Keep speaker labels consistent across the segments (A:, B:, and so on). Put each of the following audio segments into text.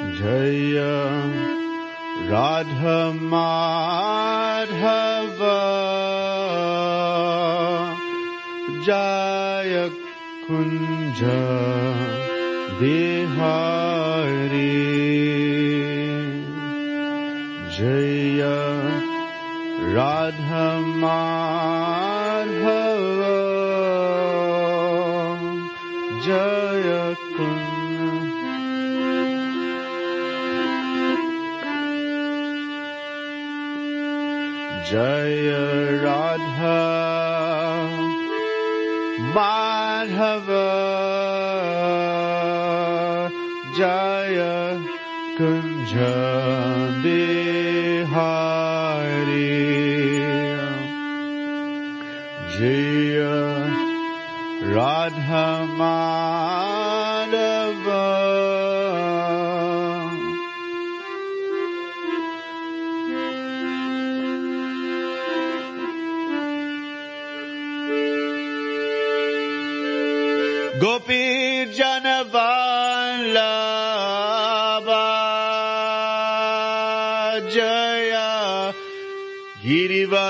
A: जय राधा माधव। जय कुञ्ज बिहारी। जय Radha Madhav. Jaya Radha Madhava Jaya Kunja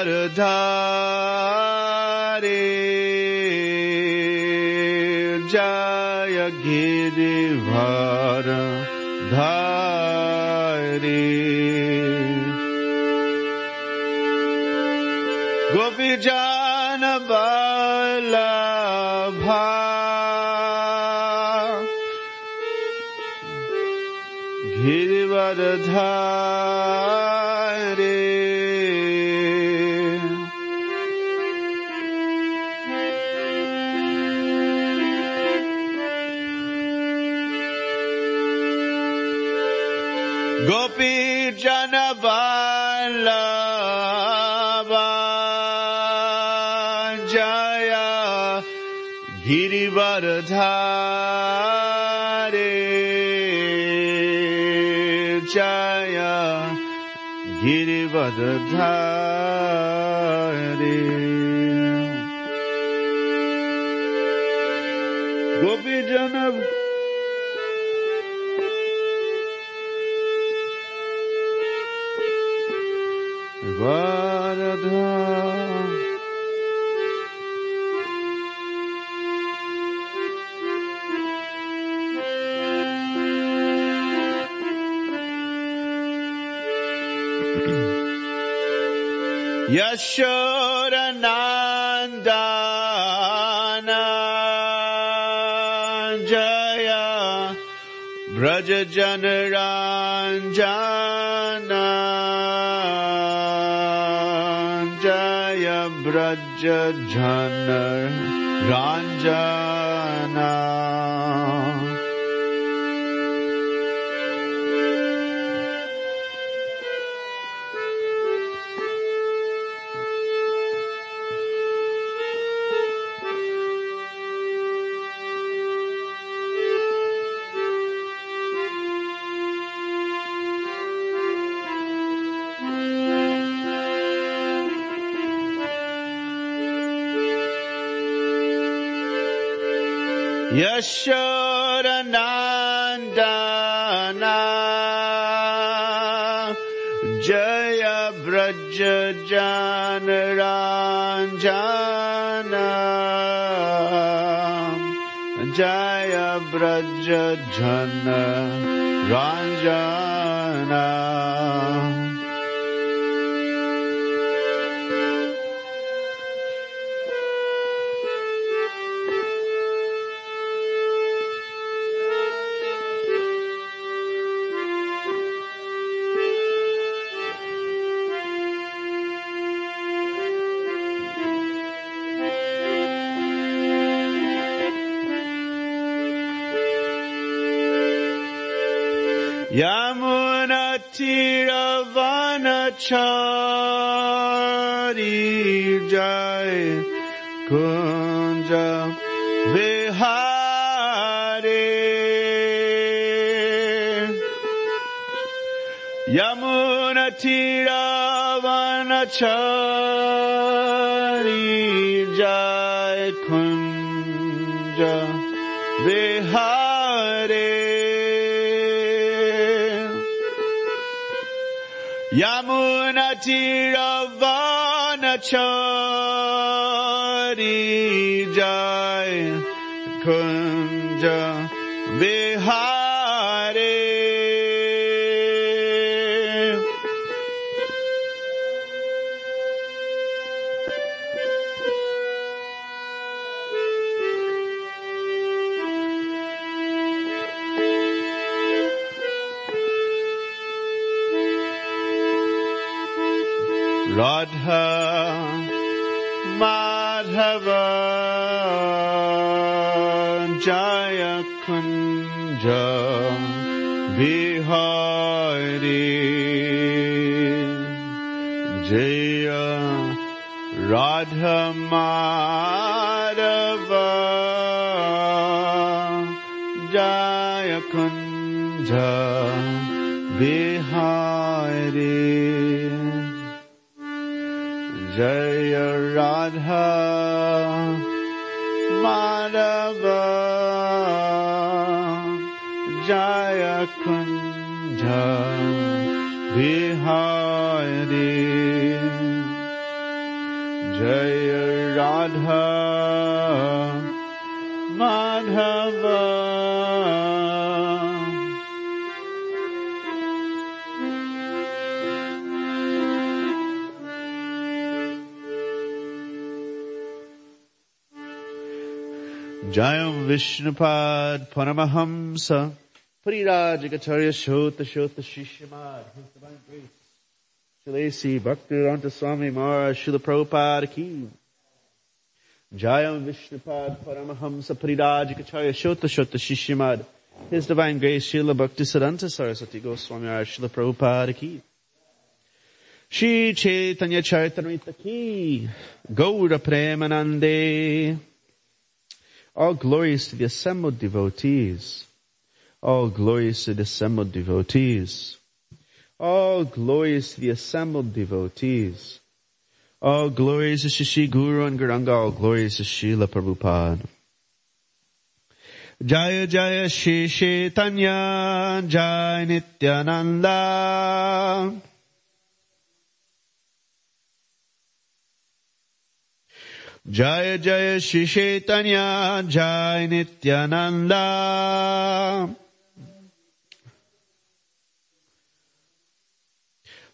A: पार धारे जय गिरिवर धारे। गोपी जान बाला भा। गिरिवर धारे। गिरिवरधारे गोपी Janaranjana Jaya Braja यशोरना जय व्रज जन राजन जय व्रजन राञ्जना Tiravanachari Jai Kunja Vihare Yamuna Tiravanachari Yamuna Tiravanachari Jai Kunja Kunja Bihari Jaya Radha Jayam Vishnupad Paramahamsa Parirajagacharya Shota Shota Shishimad His Divine Grace Shilesi Bhaktivedanta Swami Maharaj Srila Prabhupada Ki. Jayam Vishnupad Paramahamsa Parirajagacharya Shota Shota Shishimad His Divine Grace Srila Bhaktivedanta Saraswati Goswami Maharaj Srila Prabhupada Ki. Shri Chaitanya Charitamrita Ki. Gaura Premanande all glories to the assembled devotees. All glories to the assembled devotees. All glories to the assembled devotees. All glories to Shishi Guru and Gauranga. All glories to Srila Prabhupada. Jaya Jaya Shri Chaitanya Jai Nityananda Jaya Jaya Shri Chaitanya Jai Nityananda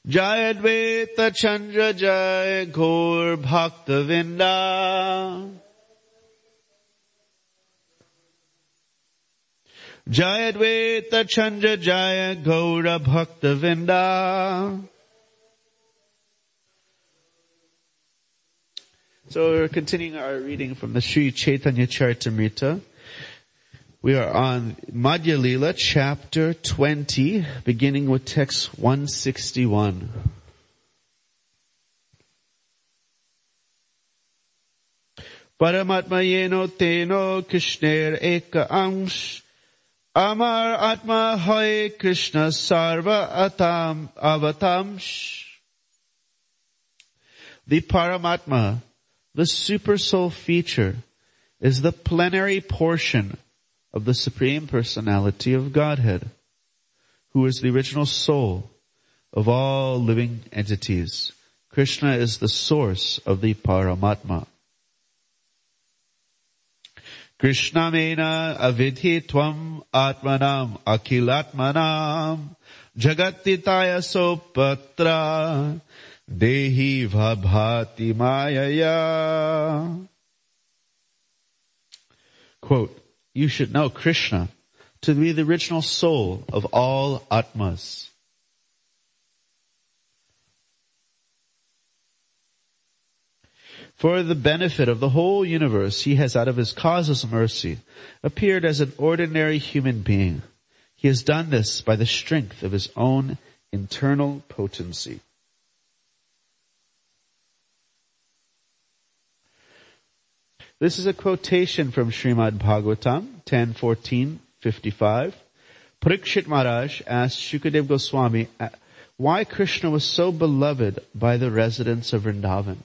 A: Jai Advaita Chandra Jai Gaur Bhakta Vrinda Jai Advaita Chandra Jaya Gaura Bhakta Vrinda So we're continuing our reading from the Sri Chaitanya Charitamrita. We are on Madhya Lila, chapter 20, beginning with text 161. Paramatma yeno teno Krishner eka ansh Amar Atma Hoy Krishna Sarva Atam Avatamsh The Paramatma the supersoul feature is the plenary portion of the Supreme Personality of Godhead, who is the original soul of all living entities. Krishna is the source of the Paramatma. Krishna mena avidhi tvam atmanam akilatmanam jagatitaya sopatra Dehi vabhati mayaya. Quote, you should know Krishna to be the original soul of all Atmas. For the benefit of the whole universe, he has out of his causeless mercy appeared as an ordinary human being. He has done this by the strength of his own internal potency. This is a quotation from Srimad Bhagavatam 10.14.55. Parikshit Maharaj asked Shukadev Goswami why Krishna was so beloved by the residents of Vrindavan.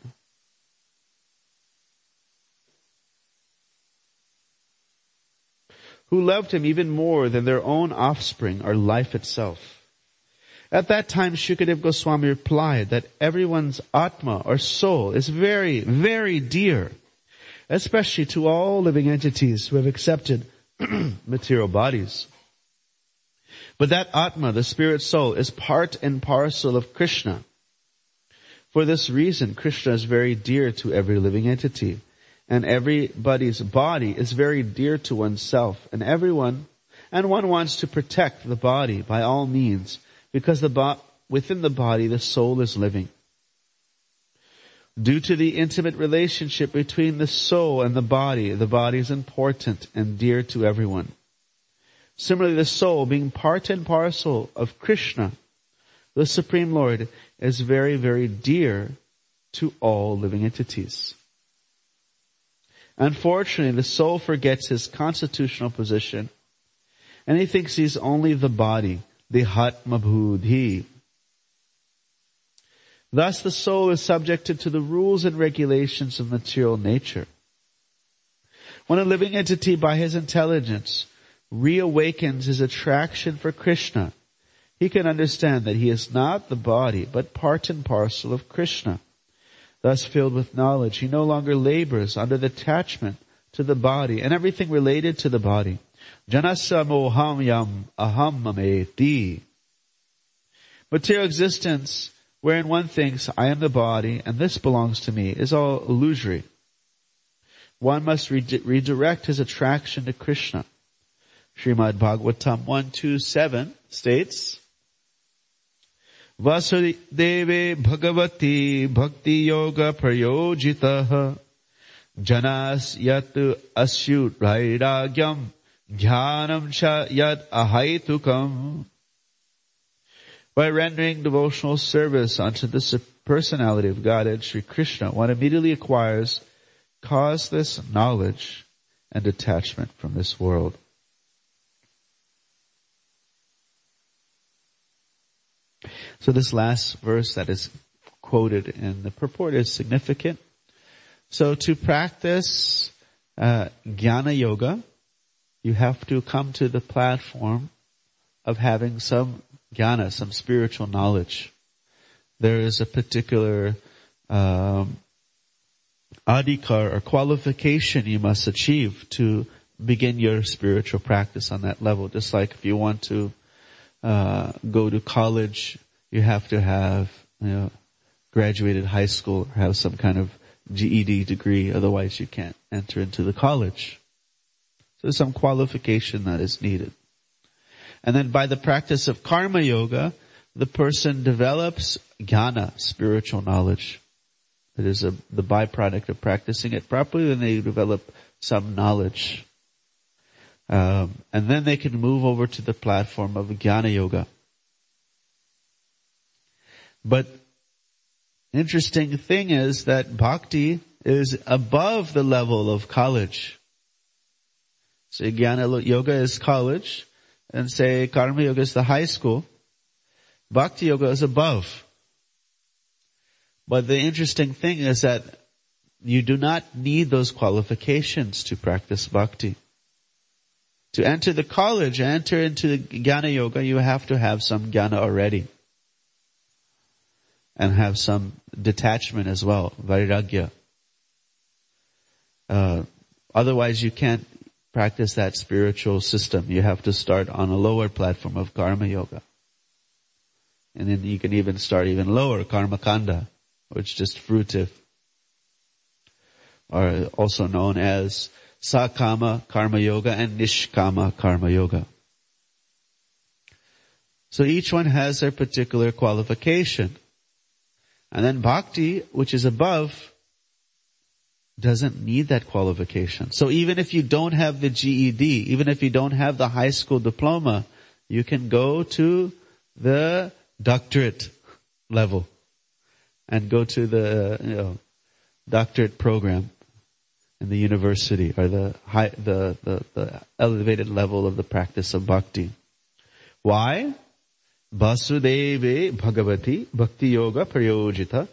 A: Who loved him even more than their own offspring or life itself. At that time, Shukadev Goswami replied that everyone's Atma or soul is very, very dear, especially to all living entities who have accepted material bodies. But that Atma, the spirit soul, is part and parcel of Krishna. For this reason, Krishna is very dear to every living entity, and everybody's body is very dear to oneself, and everyone, and one wants to protect the body by all means, because the bo- within the body the soul is living. Due to the intimate relationship between the soul and the body, the body is important and dear to everyone. Similarly, the soul, being part and parcel of Krishna, the Supreme Lord, is very, very dear to all living entities. Unfortunately, the soul forgets his constitutional position and he thinks he's only the body, the Hatmabhudhi. Thus the soul is subjected to the rules and regulations of material nature. When a living entity by his intelligence reawakens his attraction for Krishna, he can understand that he is not the body, but part and parcel of Krishna. Thus filled with knowledge, he no longer labors under the attachment to the body and everything related to the body. Janasa moham yam aham. Material existence, wherein one thinks, I am the body and this belongs to me, is all illusory. One must re- redirect his attraction to Krishna. Srimad Bhagavatam 127 states, Vasudeve Bhagavati Bhakti Yoga Prayojitah Janas Yat Asyut Vairagyam Jnanam Cha Yat Ahaitukam By rendering devotional service unto the personality of God and Sri Krishna, one immediately acquires causeless knowledge and detachment from this world. So this last verse that is quoted in the purport is significant. So to practice uh, jnana yoga, you have to come to the platform of having some jnana, some spiritual knowledge. There is a particular um, adhikar or qualification you must achieve to begin your spiritual practice on that level. Just like if you want to uh, go to college you have to have, you know, graduated high school or have some kind of GED degree, otherwise you can't enter into the college. So there's some qualification that is needed. And then by the practice of karma yoga, the person develops jnana, spiritual knowledge. It is a, the byproduct of practicing it properly, and they develop some knowledge. Um, and then they can move over to the platform of jnana yoga. But interesting thing is that bhakti is above the level of college. So jnana yoga is college and say karma yoga is the high school. Bhakti yoga is above. But the interesting thing is that you do not need those qualifications to practice bhakti. To enter the college, enter into the jnana yoga, you have to have some jnana already and have some detachment as well, vairagya. Uh, otherwise you can't practice that spiritual system. You have to start on a lower platform of karma yoga. And then you can even start even lower, karma kanda, which is just fruitive. Or also known as sakama karma yoga and nishkama karma yoga. So each one has their particular qualification. And then bhakti, which is above, doesn't need that qualification. So even if you don't have the GED, even if you don't have the high school diploma, you can go to the doctorate level and go to the you know, doctorate program in the university or the high, the, the, the elevated level of the practice of bhakti. Why? Vasudeve Bhagavati Bhakti Yoga Prayojita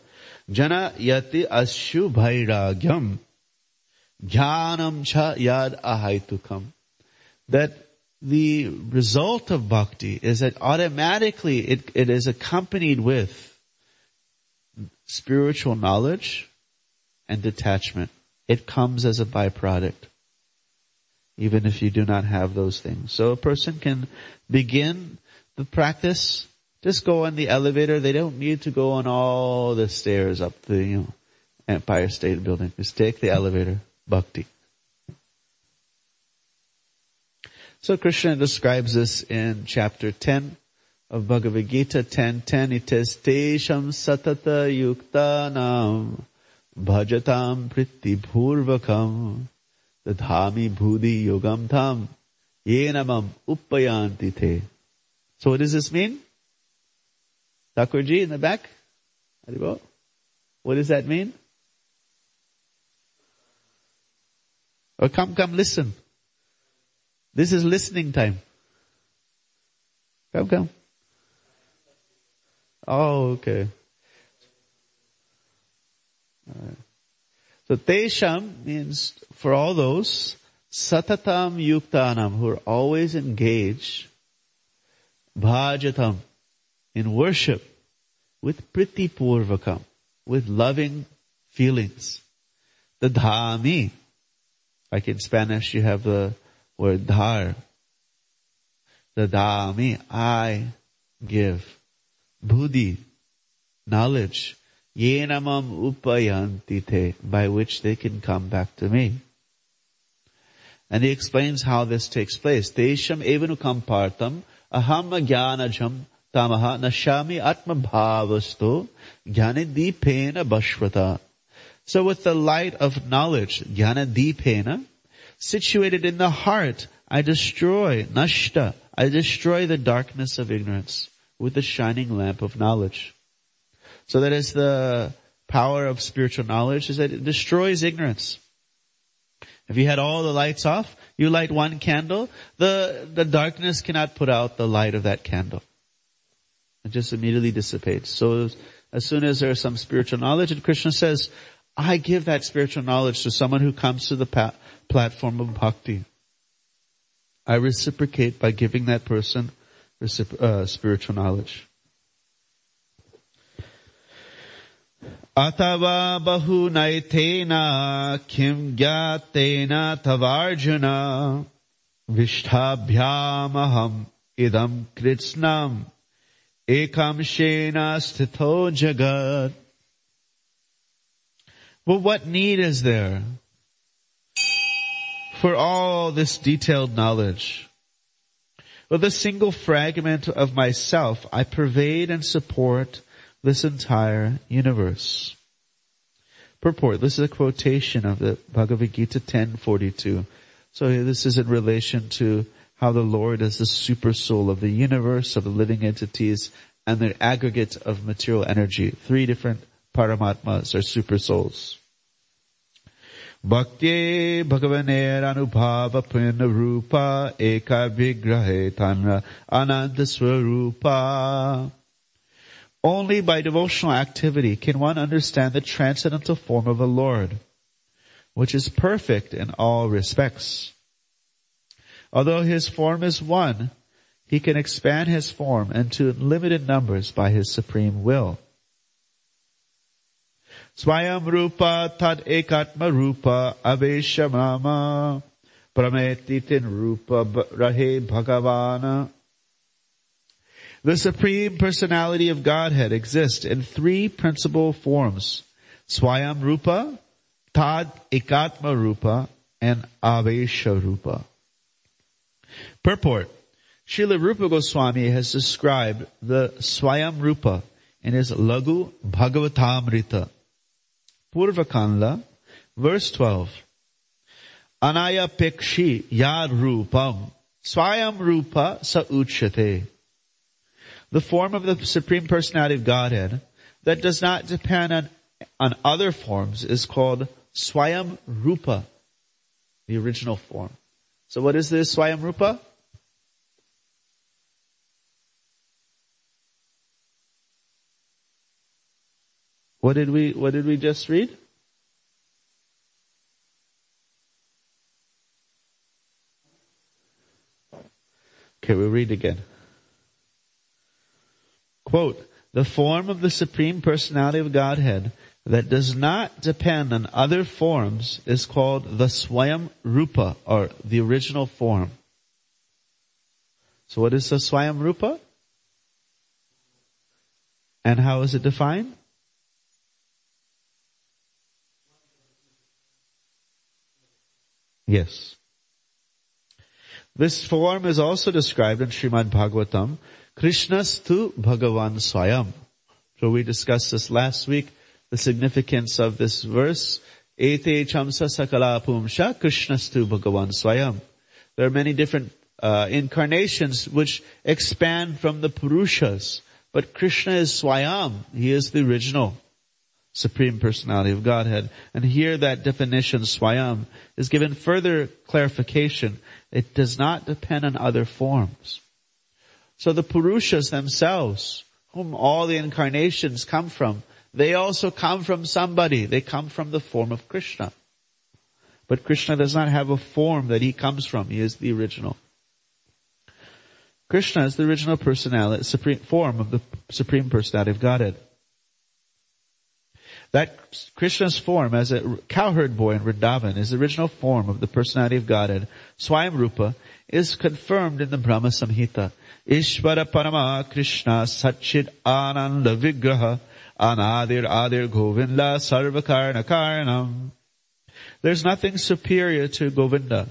A: Jana Yati Ashu Bhairagyam Jnanam Cha Yad Ahaitukam. That the result of bhakti is that automatically it, it is accompanied with spiritual knowledge and detachment. It comes as a byproduct, even if you do not have those things. So a person can begin the practice, just go on the elevator. They don't need to go on all the stairs up the, you know, Empire State Building. Just take the elevator, bhakti. So Krishna describes this in chapter 10 of Bhagavad Gita 10.10. It says, Tesham satata yuktanam bhajatam pritti bhurvakam dadhami bhudi yogam tam yenamam uppayanti. So what does this mean? Thakurji in the back? What does that mean? Oh, come, come, listen. This is listening time. Come, come. Oh, okay. So Tesham means for all those Satatam Yuktanam who are always engaged Bhajatam in worship with Priti Purvakam, with loving feelings. The Dhami, like in Spanish you have the word dhar. The dami, I give. Buddhi, knowledge. Yenamam upayantite, by which they can come back to me. And he explains how this takes place. Tesham evanukam partam aham jnanajam tamaha nashami atma bhavasto jnanadipena bashvata. So with the light of knowledge, jnanadipena, situated in the heart, I destroy, nashta, I destroy the darkness of ignorance with the shining lamp of knowledge. So that is the power of spiritual knowledge is that it destroys ignorance. If you had all the lights off, you light one candle, the, the darkness cannot put out the light of that candle. It just immediately dissipates. So as soon as there's some spiritual knowledge, and Krishna says, I give that spiritual knowledge to someone who comes to the path, platform of bhakti. I reciprocate by giving that person uh, spiritual knowledge. Bahu naitena kim gyatena tavarjuna vishthabhyamaham idam shena stito jagat. Well, what need is there for all this detailed knowledge. With a single fragment of myself, I pervade and support this entire universe. Purport. This is a quotation of the Bhagavad Gita 1042. So this is in relation to how the Lord is the super soul of the universe, of the living entities, and the aggregate of material energy. Three different paramatmas or super souls. Bhakti Bhagavanir Anubhava Purna Rupa Eka Vigrahe Tanra Ananda Swarupa. Only by devotional activity can one understand the transcendental form of the Lord, which is perfect in all respects. Although his form is one, he can expand his form into limited numbers by his supreme will. Swayam Rupa Tad Ekatma Rupa Aveshamama Prametitin Rupa Rahe Bhagavana. The Supreme Personality of Godhead exists in three principal forms. Swayam Rupa, Tad Ekatma Rupa, and Avesha Rupa. Purport. Srila Rupa Goswami has described the Swayam Rupa in his Laghu Bhagavatamrita. Purvakanda, verse 12. Anaya Pekshi Yad Rupam Swayam Rupa Sa Uchate. The form of the Supreme Personality of Godhead that does not depend on, on other forms is called Swayam Rupa, the original form. So what is this Swayam Rupa? What did we, what did we just read? Okay, we'll read again. Quote, the form of the Supreme Personality of Godhead that does not depend on other forms is called the Swayam Rupa, or the original form. So what is the Swayam Rupa? And how is it defined? Yes. This form is also described in Srimad Bhagavatam, Krishnastu Bhagavan Swayam. So we discussed this last week, the significance of this verse. Ete chamsa sakala pumsha Krishnastu Bhagavan Swayam. There are many different uh, incarnations which expand from the Purushas, but Krishna is Swayam. He is the original Supreme Personality of Godhead. And here that definition, Swayam, is given further clarification. It does not depend on other forms. So the Purushas themselves, whom all the incarnations come from, they also come from somebody. They come from the form of Krishna. But Krishna does not have a form that he comes from. He is the original. Krishna is the original personality, supreme form of the supreme personality of Godhead. That Krishna's form as a cowherd boy in Vrindavan is the original form of the personality of Godhead, Swayam Rupa, is confirmed in the Brahma Samhita. Ishvara Parama Krishna Satchit Ananda Vigraha Anadir Adir Govinda Sarvakarna Karnam. There's nothing superior to Govinda.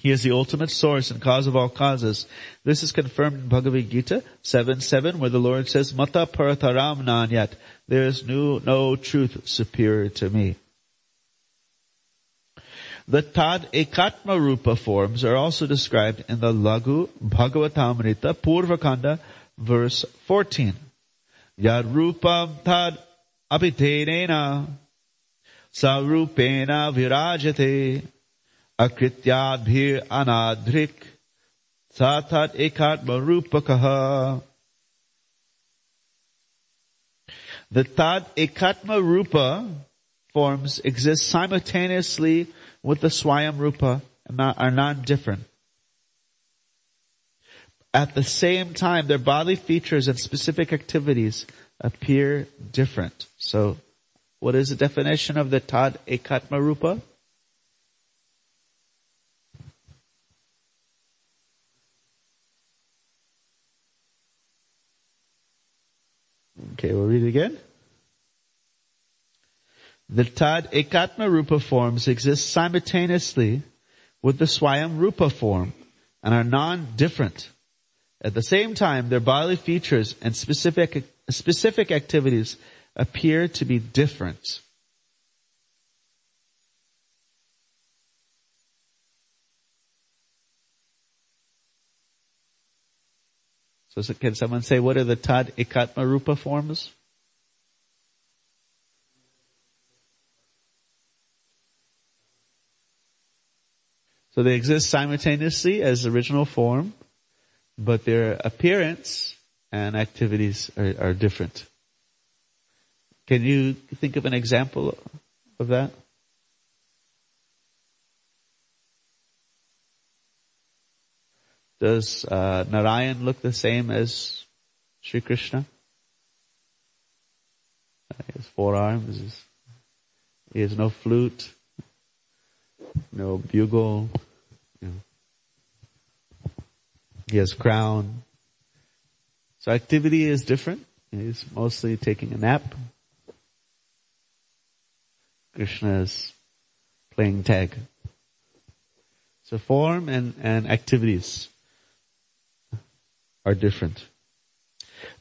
A: He is the ultimate source and cause of all causes. This is confirmed in Bhagavad Gita 7.7 where the Lord says, Mata Parataram Nanyat. There is no, no truth superior to me. The Tad Ekatma Rupa forms are also described in the Laghu Bhagavatamrita Purvakanda verse 14. Yad Rupam Tad Apitenena Sarupena Virajate Akrityadbhir Anadrik Satat Ekatma Rupakaha The Tad Ekatma Rupa forms exist simultaneously with the Swayam Rupa and are non-different. At the same time, their bodily features and specific activities appear different. So, what is the definition of the Tad Ekatma Rupa? Okay, we'll read it again. The Tad Ekatma Rupa forms exist simultaneously with the Swayam Rupa form and are non-different. At the same time, their bodily features and specific, specific activities appear to be different. So can someone say what are the Tad Ekatma Rupa forms? So they exist simultaneously as original form, but their appearance and activities are, are different. Can you think of an example of that? Does uh, Narayan look the same as Sri Krishna? His has four arms. He has no flute, no bugle. You know. He has crown. So activity is different. He's mostly taking a nap. Krishna is playing tag. So form and, and activities are different.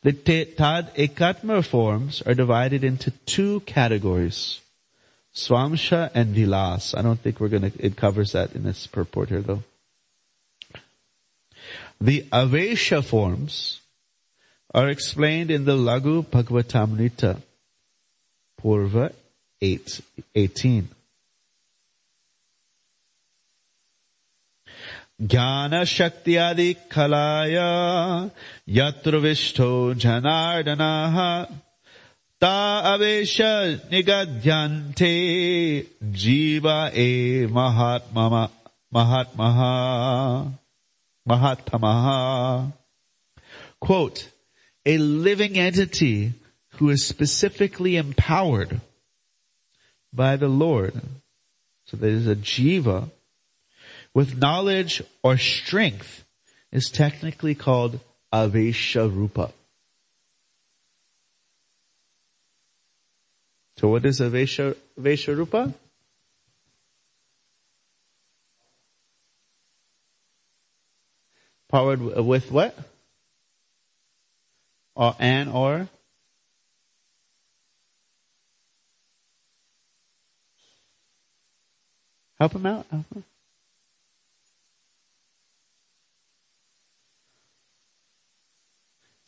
A: The Tad Ekatma forms are divided into two categories. Swamsha and Vilas. I don't think we're gonna, it covers that in this purport here though. The Avesha forms are explained in the Laghu Bhagavatamrita, Purva 8, 18. ज्ञान शक्त्यादि कलाय यत्र विष्ठो जनार्दनः ता अवेश निगद्यन्ते जीव ए महात्मा महात्मः Mahatamaha. Quote, a living entity who is specifically empowered by the Lord. So there is a jiva with knowledge or strength is technically called avesha rupa. So what is avesha, avesha rupa? Powered with what? Or and or? Help him out. Help him.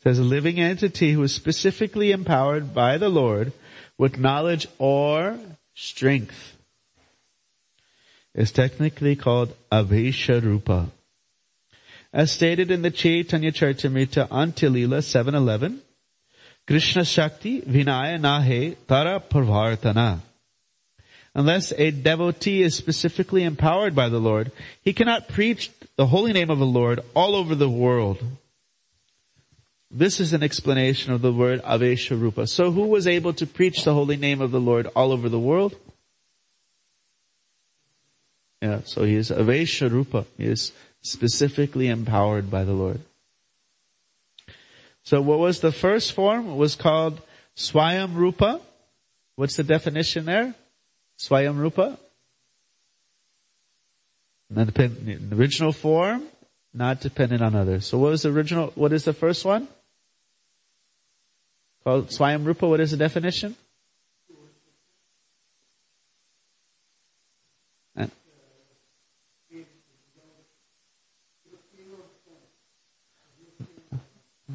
A: Says a living entity who is specifically empowered by the Lord with knowledge or strength is technically called Avesha Rupa. As stated in the Chaitanya Charitamrita Antya-lila 711, Krishna Shakti Vinaya Nahe Tara Parvartana. Unless a devotee is specifically empowered by the Lord, he cannot preach the holy name of the Lord all over the world. This is an explanation of the word Avesha Rupa. So who was able to preach the holy name of the Lord all over the world? Yeah, so he is Avesha Rupa. He is specifically empowered by the Lord. So what was the first form? It was called Swayam Rupa. What's the definition there? Swayam Rupa? The original form, not dependent on others. So what was the original, what is the first one? Called Swayam Rupa, what is the definition?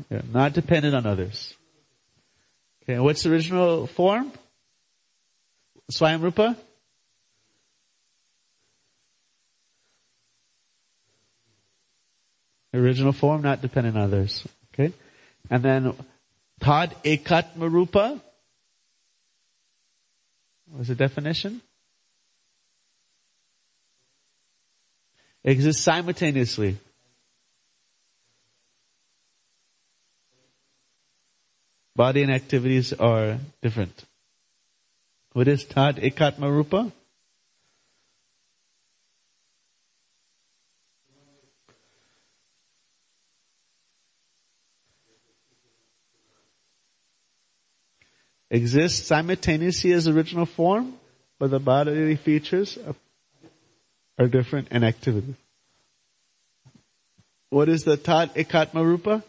A: Yeah, not dependent on others. Okay, what's the original form? Swayam Rupa? Original form, not dependent on others. Okay? And then Tad Ekatma Rupa? What was the definition? Exists simultaneously. Body and activities are different. What is Tad Ekatma Rupa? Exists simultaneously as original form, but the bodily features are different in activity. What is the Tat Ekatma Rupa?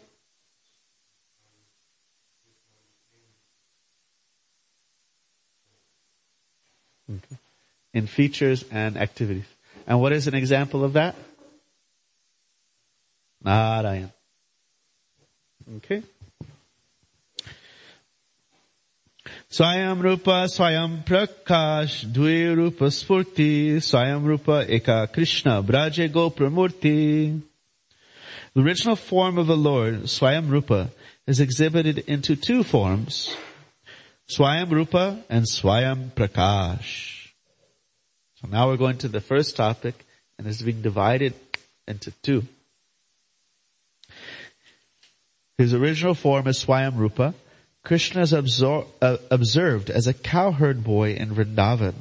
A: Okay. In features and activities. And what is an example of that? Narayan. Okay. Swayam Rupa Swayam Prakash Dve Rupa Spurti Swayam Rupa Eka Krishna Braje Gopramurti The original form of the Lord, Swayam Rupa, is exhibited into two forms, Swayam Rupa and Swayam Prakash. So now we're going to the first topic and it's being divided into two. His original form is Swayam Rupa Krishna is absor- uh, observed as a cowherd boy in Vrindavan.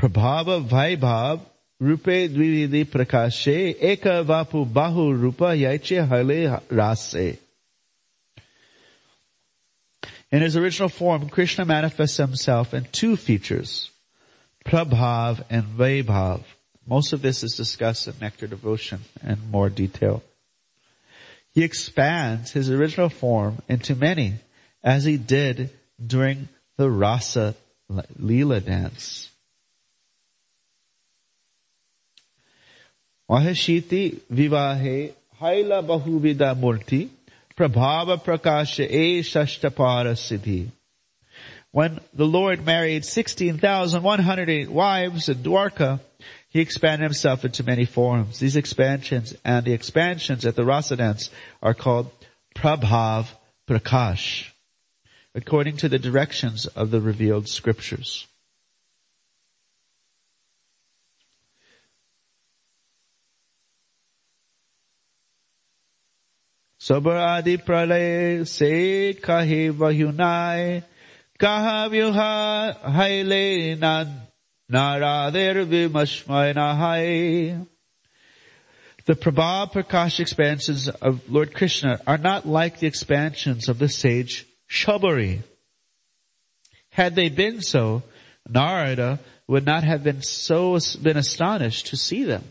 A: Prabhava Vaibhav Rupe Dvividi Prakashe Eka Vapu Bahu Rupa Yaiche Hale Rase. In his original form, Krishna manifests himself in two features, Prabhav and Vaibhav. Most of this is discussed in Nectar Devotion in more detail. He expands his original form into many, as he did during the Rasa Leela dance. Mahashiti vivahe haila bahuvida murti prabhava prakasha e shashtapara siddhi. When the Lord married 16,108 wives in Dwarka, he expanded himself into many forms. These expansions and the expansions at the Rasadans are called Prabhav Prakash, according to the directions of the revealed scriptures. Sabar adi se kahe vahunai kaha vyuha haile nahai. The Prabhava Prakash expansions of Lord Krishna are not like the expansions of the sage Saubhari. Had they been so, Narada would not have been so been astonished to see them.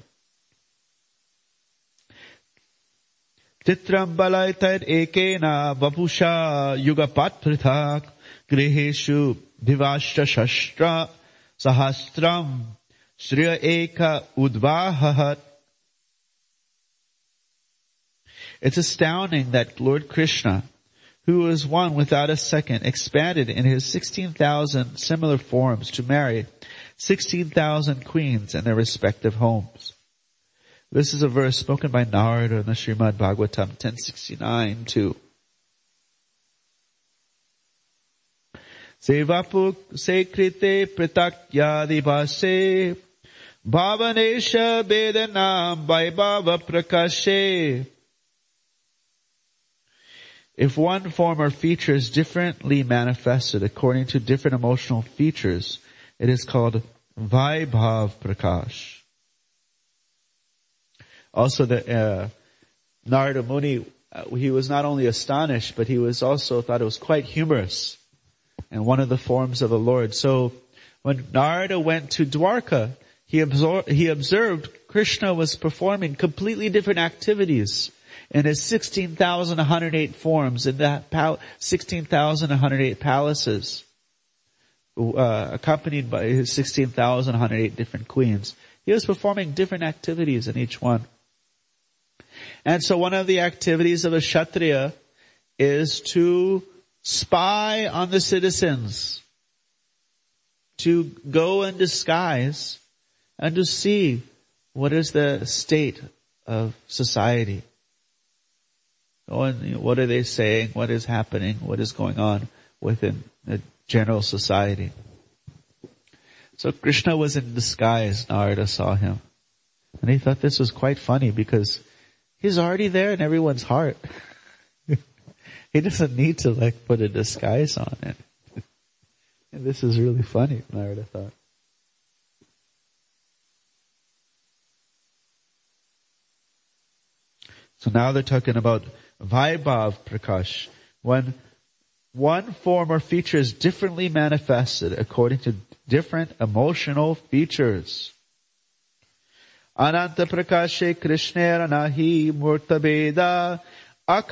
A: Balaitad ekena vapusha yugapat prithak griheshu divashta shastra sahastram shriya eka udvahat It's astounding that Lord Krishna, who is one without a second, expanded in his 16,000 similar forms to marry 16,000 queens in their respective homes. This is a verse spoken by Narada in the Srimad Bhagavatam 1069 2. Pritakyadi bhase bhavanesha bedanam vaibhava prakashe if one form or feature is differently manifested according to different emotional features, it is called Vaibhav Prakash. Also the, uh, Narada Muni, uh, he was not only astonished, but he was also thought it was quite humorous and one of the forms of the Lord. So when Narada went to Dwarka, he, absor- he observed Krishna was performing completely different activities in his 16,108 forms in the pal- 16,108 palaces, uh, accompanied by his 16,108 different queens. He was performing different activities in each one. And so one of the activities of a Kshatriya is to spy on the citizens, to go in disguise and to see what is the state of society. what are they saying? What is happening? What is going on within the general society? So Krishna was in disguise. Narada saw him. And he thought this was quite funny because he's already there in everyone's heart. He doesn't need to like put a disguise on it. and this is really funny, Narada thought. So now they're talking about Vaibhav Prakash. When one form or feature is differently manifested according to different emotional features. Ananta Prakashe Krishnera Nahi Murtabeda When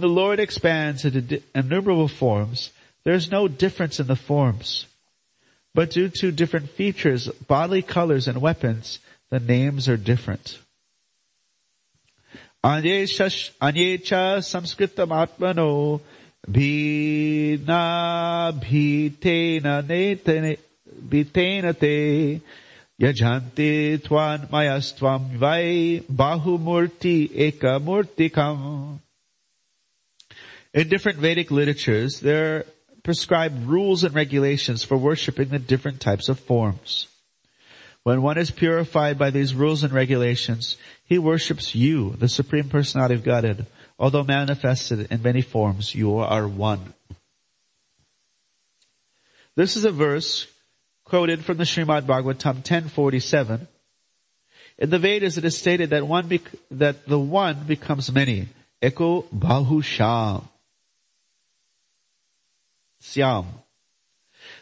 A: the Lord expands into innumerable forms, there is no difference in the forms. But due to different features, bodily colors, and weapons, the names are different. Anyecha samskritam atmano bhina bhitena Bitenate Yajante Twan Mayastvam Vai Bahumurti Eka Murtikam. In different Vedic literatures, there are prescribed rules and regulations for worshipping the different types of forms. When one is purified by these rules and regulations, he worships you, the Supreme Personality of Godhead. Although manifested in many forms, you are one. This is a verse quoted from the Srimad Bhagavatam 1047. In the Vedas it is stated that one bec- that the one becomes many. Eko Bahu Sham. Syam.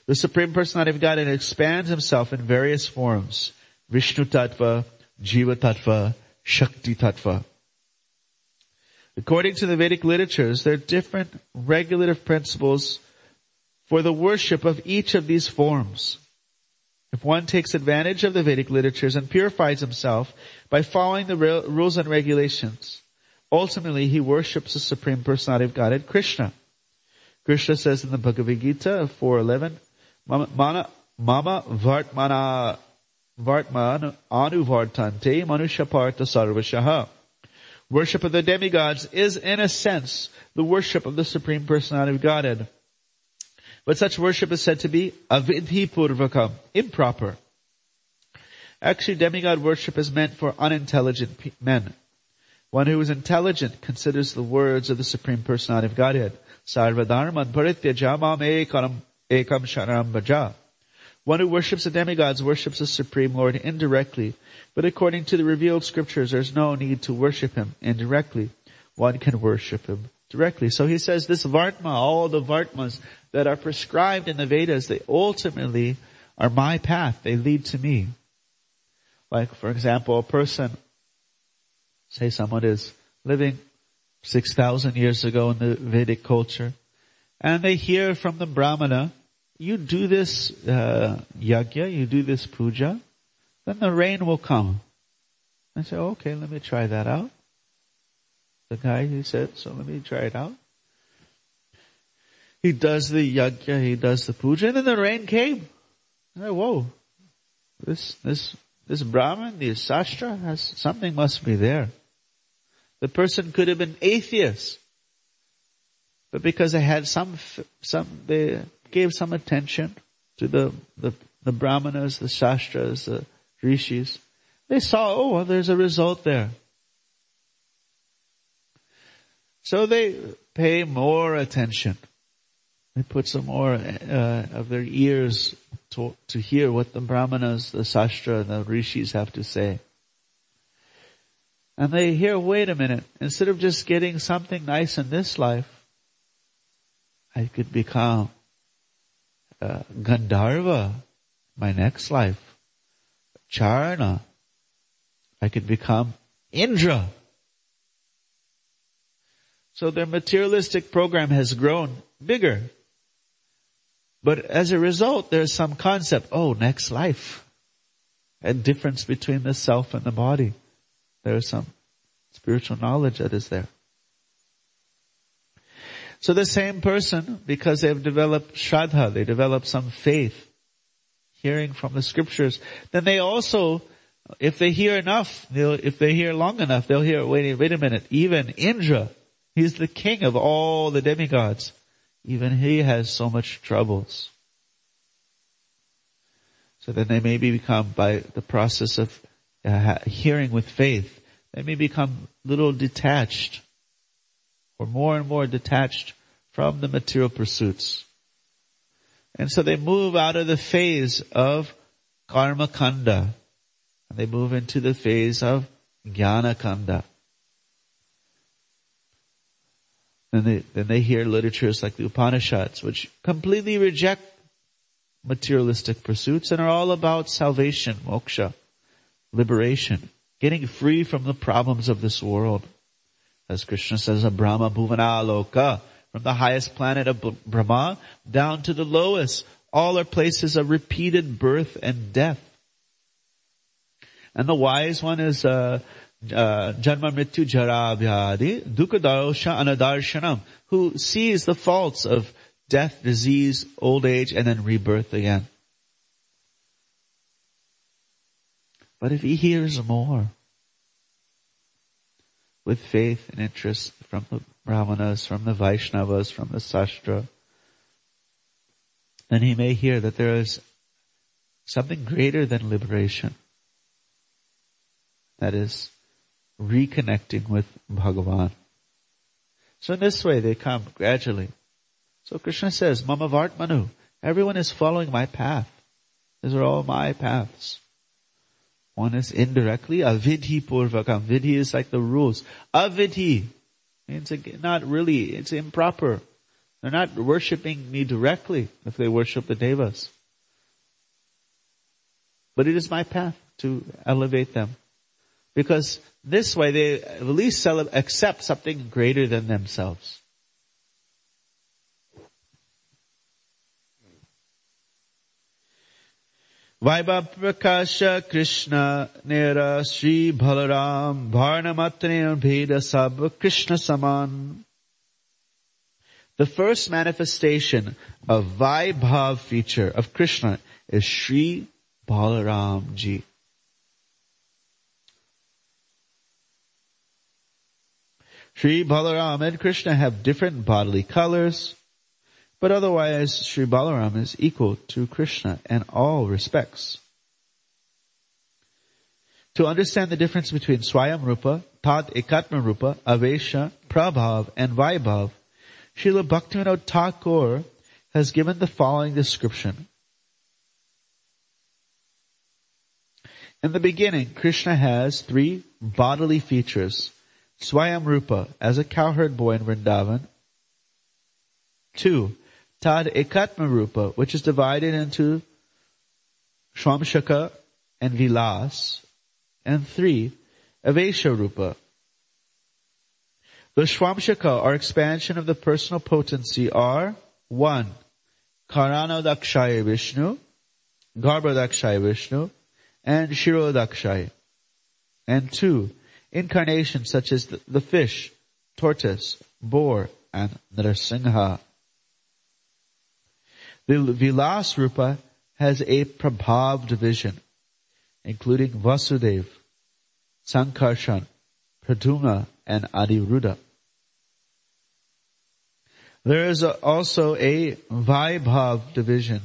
A: The Supreme Personality of Godhead expands himself in various forms. Vishnu Tattva, Jiva Tattva, Shakti Tattva. According to the Vedic literatures, there are different regulative principles for the worship of each of these forms. If one takes advantage of the Vedic literatures and purifies himself by following the rules and regulations, ultimately he worships the Supreme Personality of Godhead, Krishna. Krishna says in the Bhagavad Gita 4.11, Mama, mama vartmana vartman anuvartante manushaparta sarvashaha. Worship of the demigods is in a sense the worship of the Supreme Personality of Godhead. But such worship is said to be avidhi purvakam, improper. Actually, demigod worship is meant for unintelligent men. One who is intelligent considers the words of the Supreme Personality of Godhead. Sarvadharman parityajamam ekam ekam sharanam bhaja. One who worships the demigods worships the Supreme Lord indirectly, but according to the revealed scriptures, there's no need to worship Him indirectly. One can worship Him directly. So he says this Vartma, all the Vartmas that are prescribed in the Vedas, they ultimately are my path. They lead to me. Like, for example, a person, say someone is living 6,000 years ago in the Vedic culture, and they hear from the Brahmana, you do this uh, yajna, you do this puja, then the rain will come. I say, okay, let me try that out. The guy, he said, so let me try it out. He does the yajna, he does the puja, and then the rain came. Said, whoa, this, this, this Brahman, the Sastra has, something must be there. The person could have been atheist. But because they had some, some, they gave some attention to the, the, the brahmanas, the shastras, the rishis, they saw, oh, well, there's a result there. So they pay more attention. They put some more uh, of their ears to, to hear what the brahmanas, the sastra, and the rishis have to say. And they hear, wait a minute, instead of just getting something nice in this life, I could become uh, Gandharva, my next life. Charana. I could become Indra. So their materialistic program has grown bigger. But as a result, there's some concept, oh, next life. A difference between the self and the body. There is some spiritual knowledge that is there. So the same person, because they've developed shraddha, they develop some faith, hearing from the scriptures, then they also, if they hear enough, if they hear long enough, they'll hear, wait, wait a minute, even Indra, he's the king of all the demigods, even he has so much troubles. So then they may become, by the process of uh, hearing with faith, they may become little detached or more and more detached from the material pursuits. And so they move out of the phase of karma kanda and they move into the phase of jnana kanda. Then they, then they hear literatures like the Upanishads, which completely reject materialistic pursuits and are all about salvation, moksha, liberation getting free from the problems of this world. As Krishna says, a Brahma Bhuvana Loka, from the highest planet of Brahma down to the lowest, all are places of repeated birth and death. And the wise one is, uh, uh, Janma Mrityu Jara Vyadi, Dukkha who sees the faults of death, disease, old age, and then rebirth again. But if he hears more, with faith and interest from the Brahmanas, from the Vaishnavas, from the Sastra, then he may hear that there is something greater than liberation. That is reconnecting with Bhagavan. So in this way they come gradually. So Krishna says, Mama Vartmanu, everyone is following my path. These are all my paths. One is indirectly, avidhi purvakam. Vidhi is like the rules. Avidhi means not really, it's improper. They're not worshipping me directly if they worship the devas. But it is my path to elevate them. Because this way they at least accept something greater than themselves. Vaibhav Prakasha Krishna Nera Sri Balaram Varnamatne Bheda Sab Krishna Saman. The first manifestation of Vaibhav feature of Krishna is Sri Balaram Ji. Sri Balaram and Krishna have different bodily colors, but otherwise, Sri Balaram is equal to Krishna in all respects. To understand the difference between Swayam Rupa, Tad Ekatma Rupa, Avesha, Prabhav, and Vaibhav, Srila Bhaktivinoda Thakur has given the following description. In the beginning, Krishna has three bodily features. Swayam Rupa, as a cowherd boy in Vrindavan. Two, Tad Ekatma Rupa, which is divided into Shwamshaka and Vilas. And three, Avesha Rupa. The Shwamshaka, or expansion of the personal potency, are one, Karanodakashayi Vishnu, Garbhodakashayi Vishnu, and Kshirodakashayi. And two, incarnations such as the, the fish, tortoise, boar, and Nrsimha. The Vilas Rupa has a Prabhav division, including Vasudev, Sankarshan, Pradyumna, and Aniruddha. There is also a Vaibhav division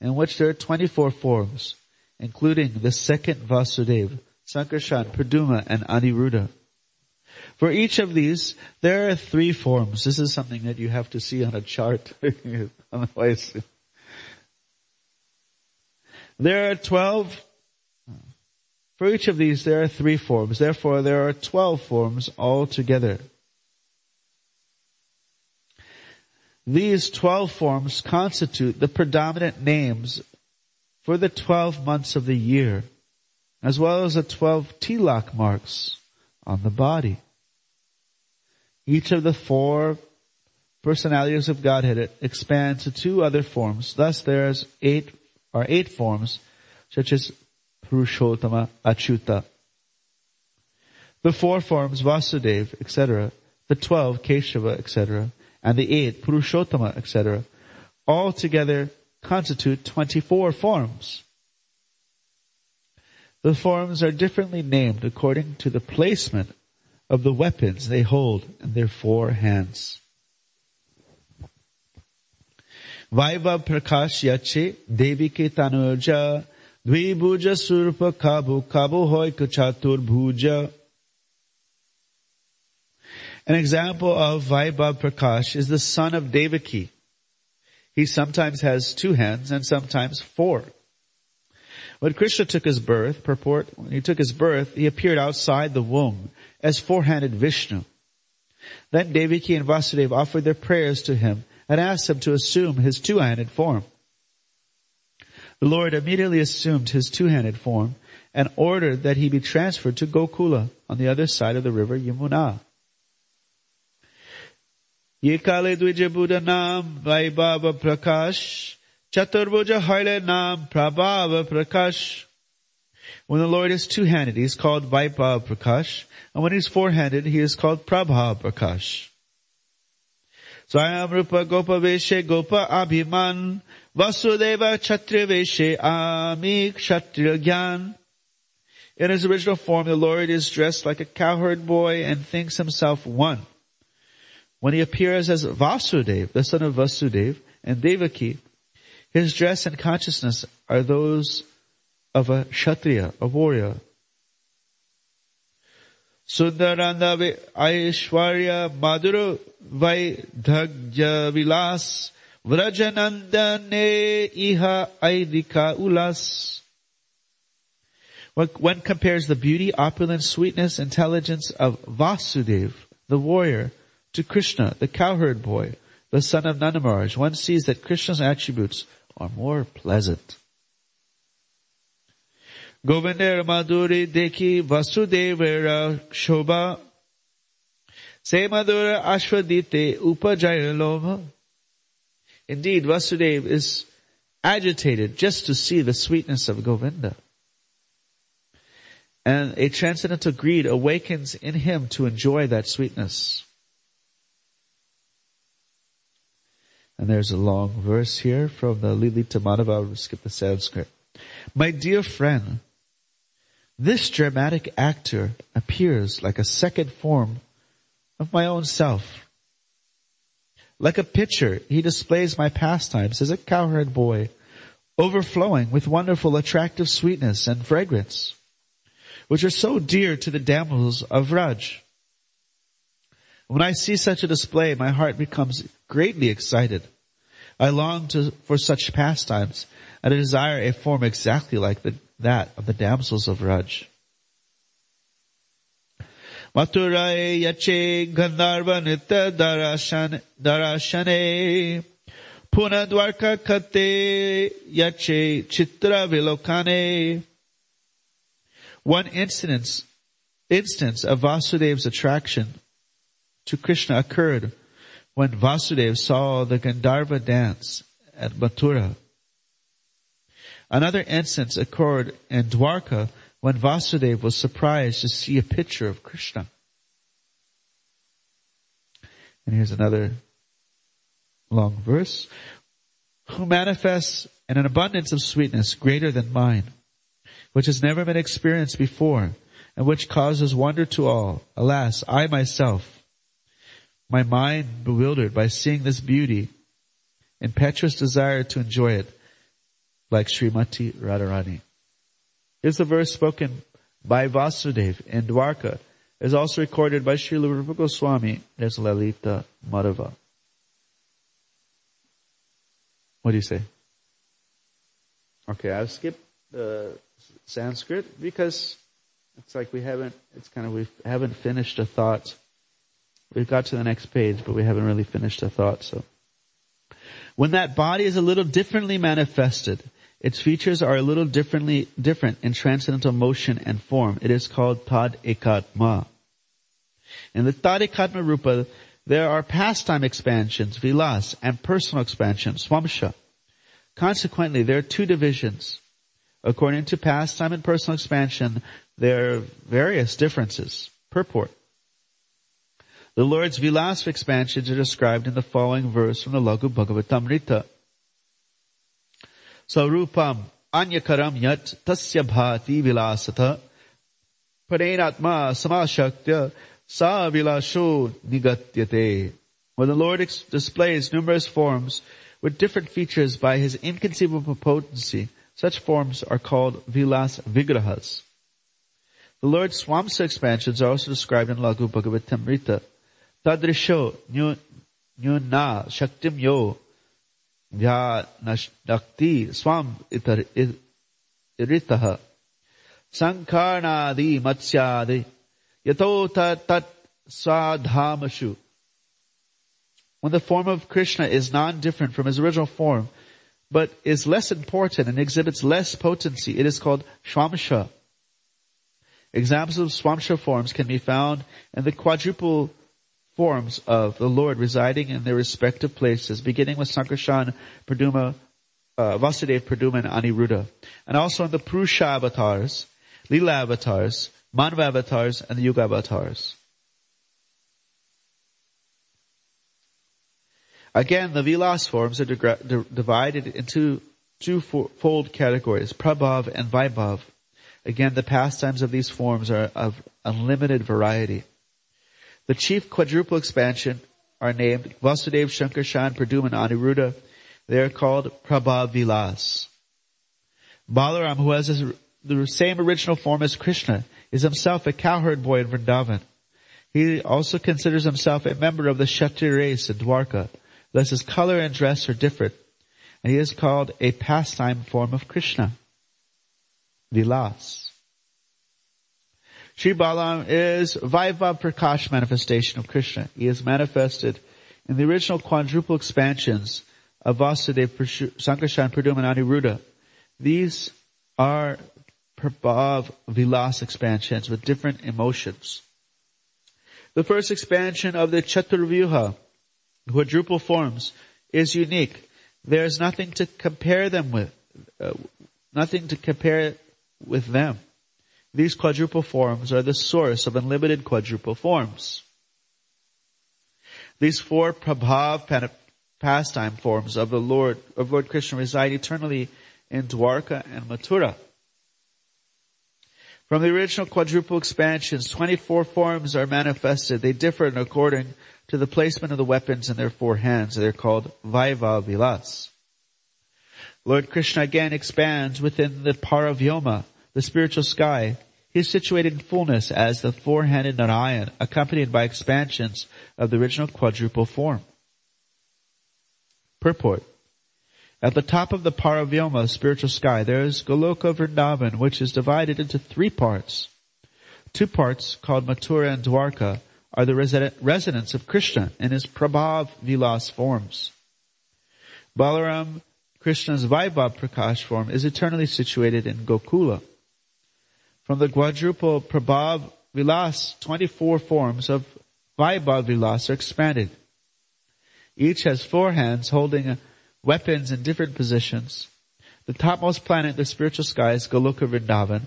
A: in which there are 24 forms, including the second Vasudeva, Sankarshan, Pradyumna, and Aniruddha. For each of these, there are three forms. This is something that you have to see on a chart. Otherwise, there are 12, for each of these there are three forms. Therefore, there are 12 forms altogether. These 12 forms constitute the predominant names for the 12 months of the year, as well as the 12 tilak marks on the body. Each of the four personalities of Godhead expand to two other forms. Thus there's eight, or eight forms, such as Purushottama, Achyuta. The four forms, Vasudev, etc., the twelve, Keshava, etc., and the eight, Purushottama, etc., all together constitute 24 forms. The forms are differently named according to the placement of the weapons they hold in their four hands. Vaibhav Prakash Yache Devi Ke Tanuja Dvibhuja Surpa Kabu Kabu Hoy Kachatur Bhuja An example of Vaibhav Prakash is the son of Devaki. He sometimes has two hands and sometimes four. When Krishna took his birth, purport, when he took his birth, he appeared outside the womb as four-handed Vishnu. Then Devaki and Vasudeva offered their prayers to him and asked him to assume his two-handed form. The Lord immediately assumed his two-handed form and ordered that he be transferred to Gokula on the other side of the river Yamuna. Yekale Dvije Nam Vai Baba Prakash Prabhava Prakash. When the Lord is two-handed, he is called Vaibhav Prakash. And when he is four-handed, he is called Prabhava Prakash. Swayam Rupa Gopa Veshe Gopa Abhiman Vasudeva Chatri Veshe Ami Kshatriya Gyan. In his original form, the Lord is dressed like a cowherd boy and thinks himself one. When he appears as Vasudeva, the son of Vasudeva, and Devaki, his dress and consciousness are those of a Kshatriya, a warrior. Sundaranda Aishwarya Madhuru Vaidhagya Vilas Vrajanandane Iha Aidika Ulas. When, one compares the beauty, opulence, sweetness, intelligence of Vasudev, the warrior, to Krishna, the cowherd boy, the son of Nanda Maharaj, one sees that Krishna's attributes are more pleasant. Govinder Madhuri Deki Vasudevera Shobha Se Madhura Ashwadite Upajaya Loma. Indeed, Vasudev is agitated just to see the sweetness of Govinda. And a transcendental greed awakens in him to enjoy that sweetness. And there's a long verse here from the Lalita Madhava. I'll skip the Sanskrit. My dear friend, this dramatic actor appears like a second form of my own self. Like a picture, he displays my pastimes as a cowherd boy, overflowing with wonderful attractive sweetness and fragrance. which are so dear to the damsels of Vraj. When I see such a display, my heart becomes greatly excited. I long to, for such pastimes, and I desire a form exactly like the, that of the damsels of Vraj. Yache gandharva nitya darashane punadwarka kate yache chitra vilokane. One instance, instance of Vasudeva's attraction to Krishna occurred when Vasudev saw the Gandharva dance at Mathura. Another instance occurred in Dwarka when Vasudeva was surprised to see a picture of Krishna. And here's another long verse. Who manifests in an abundance of sweetness greater than mine, which has never been experienced before, and which causes wonder to all. Alas, I myself, my mind bewildered by seeing this beauty, impetuous desire to enjoy it, like Srimati Radharani. Here's the verse spoken by Vasudev in Dwarka. is also recorded by Srila Rupa Goswami as Lalita Madhava. What do you say? Okay, I'll skip the Sanskrit because it's like we haven't, it's kind of, we haven't finished a thought. We've got to the next page, but we haven't really finished the thought, so. When that body is a little differently manifested, its features are a little differently, different in transcendental motion and form. It is called Tad Ekatma. In the Tad Ekatma Rupa, there are pastime expansions, vilas, and personal expansion, swamsha. Consequently, there are two divisions. According to pastime and personal expansion, there are various differences. Purport. The Lord's Vilasa expansions are described in the following verse from the Laghu Bhagavatamrita. So Rupam Anyakaram Yat Tasya Bhati Vilasata Pranatma Samashakya Sa Vilasho Nigatyate. When the Lord ex- displays numerous forms with different features by his inconceivable potency, such forms are called Vilas Vigrahas. The Lord's Swamsa expansions are also described in Laghu Bhagavatamrita. Tadrisho nyuna shaktim yo ध्यानक्ति स्वाम इतः संकर्णादि मत्स्यादि यतो tat swadhamashu. When the form of Krishna is non-different from his original form, but is less important and exhibits less potency, it is called Swamsha. Examples of Swamsha forms can be found in the quadruple forms of the Lord residing in their respective places, beginning with Sankarshan, Pradyumna, uh, Vasudev, Pradyumna, and Aniruddha. And also in the Purusha avatars, Lila avatars, Manva avatars, and the Yuga avatars. Again, the Vilas forms are divided into two-fold categories, Prabhav and Vaibhav. Again, the pastimes of these forms are of unlimited variety. The chief quadruple expansion are named Vasudev, Shankarshan, Pradyumna, Aniruddha. They are called Prabhav Vilas. Balaram, who has the same original form as Krishna, is himself a cowherd boy in Vrindavan. He also considers himself a member of the Kshatriya race in Dwarka, thus his color and dress are different, and he is called a pastime form of Krishna. Vilas. Sri Balaram is Vaibhav Prakash manifestation of Krishna. He is manifested in the original quadruple expansions of Vasudeva, Sankarshan, Pradyumna, and Aniruddha. These are Prabhav Vilas expansions with different emotions. The first expansion of the Chaturvyuha, quadruple forms, is unique. There is nothing to compare them with, uh, nothing to compare with them. These quadruple forms are the source of unlimited quadruple forms. These four Prabhav pastime forms of the Lord, of Lord Krishna reside eternally in Dwarka and Mathura. From the original quadruple expansions, 24 forms are manifested. They differ according to the placement of the weapons in their four hands. They're called Vaibhav Vilas. Lord Krishna again expands within the Paravyoma, the spiritual sky. He is situated in fullness as the four-handed Narayan, accompanied by expansions of the original quadruple form. Purport. At the top of the Paravyoma spiritual sky, there is Goloka Vrindavan, which is divided into three parts. Two parts, called Mathura and Dwarka, are the residents of Krishna in his Prabhav Vilas forms. Balaram, Krishna's Vaibhav Prakash form, is eternally situated in Gokula. From the quadruple Prabhav Vilas, 24 forms of Vaibhav Vilas are expanded. Each has four hands holding weapons in different positions. The topmost planet, the spiritual sky, is Goloka Vrindavan,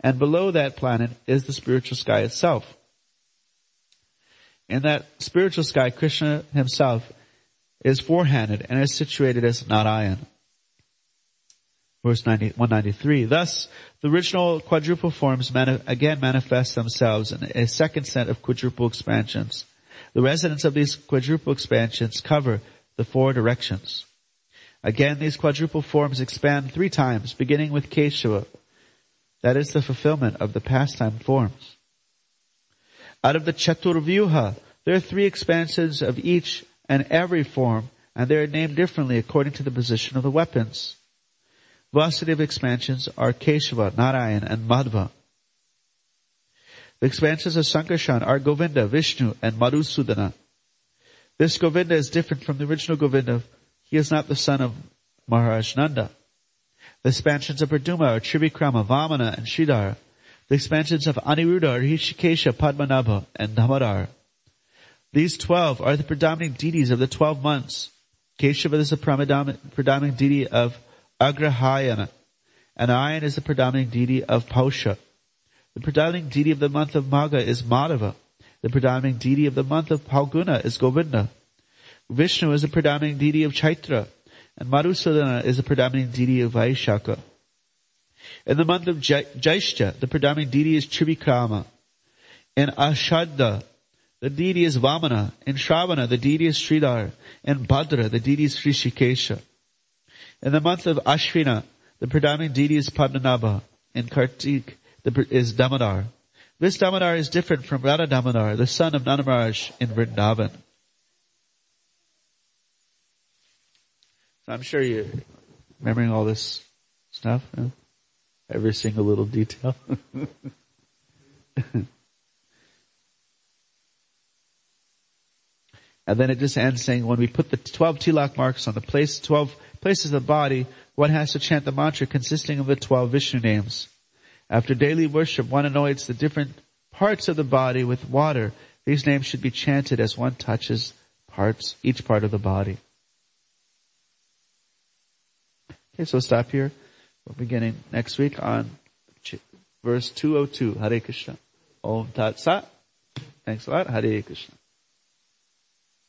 A: and below that planet is the spiritual sky itself. In that spiritual sky, Krishna himself is four-handed and is situated as Narayan verse 90, 193. Thus, the original quadruple forms mani- again manifest themselves in a second set of quadruple expansions. The residents of these quadruple expansions cover the four directions. Again, these quadruple forms expand three times, beginning with Keshava. That is the fulfillment of the pastime forms. Out of the Chaturvyuha, there are three expansions of each and every form, and they are named differently according to the position of the weapons. Vasudeva expansions are Keshava, Narayan, and Madhava. The expansions of Sankarshan are Govinda, Vishnu, and Madhusudana. This Govinda is different from the original Govinda. He is not the son of Maharaj Nanda. The expansions of Pradyumna are Trivikrama, Vamana, and Sridhara. The expansions of Aniruddha are Rishikesha, Padmanabha, and Damodar. These twelve are the predominant deities of the twelve months. Keshava is the predominant deity of Agrahayana. Narayan is the predominant deity of Pausha. The predominant deity of the month of Magha is Madhava. The predominant deity of the month of Phalguna is Govinda. Vishnu is the predominant deity of Chaitra. And Madhusudana is the predominant deity of Vaishakha. In the month of Jaishta, the predominant deity is Trivikrama. In Ashadda, the deity is Vamana. In Shravana, the deity is Sridhar. In Bhadra, the deity is Rishikesha. In the month of Ashvina, the predominant deity is Padmanabha. In Kartik is Damodar. This Damodar is different from Radha Damodar, the son of Nanda Maharaj in Vrindavan. So I'm sure you're remembering all this stuff. Every single little detail. and then it just ends saying, when we put the 12 tilak marks on the place, 12 places of the body, one has to chant the mantra consisting of the 12 Vishnu names. After daily worship, one anoints the different parts of the body with water. These names should be chanted as one touches parts, each part of the body. Okay, so we'll stop here. We're beginning next week on verse 202. Hare Krishna. Om Tat Sat. Thanks a lot. Hare Krishna.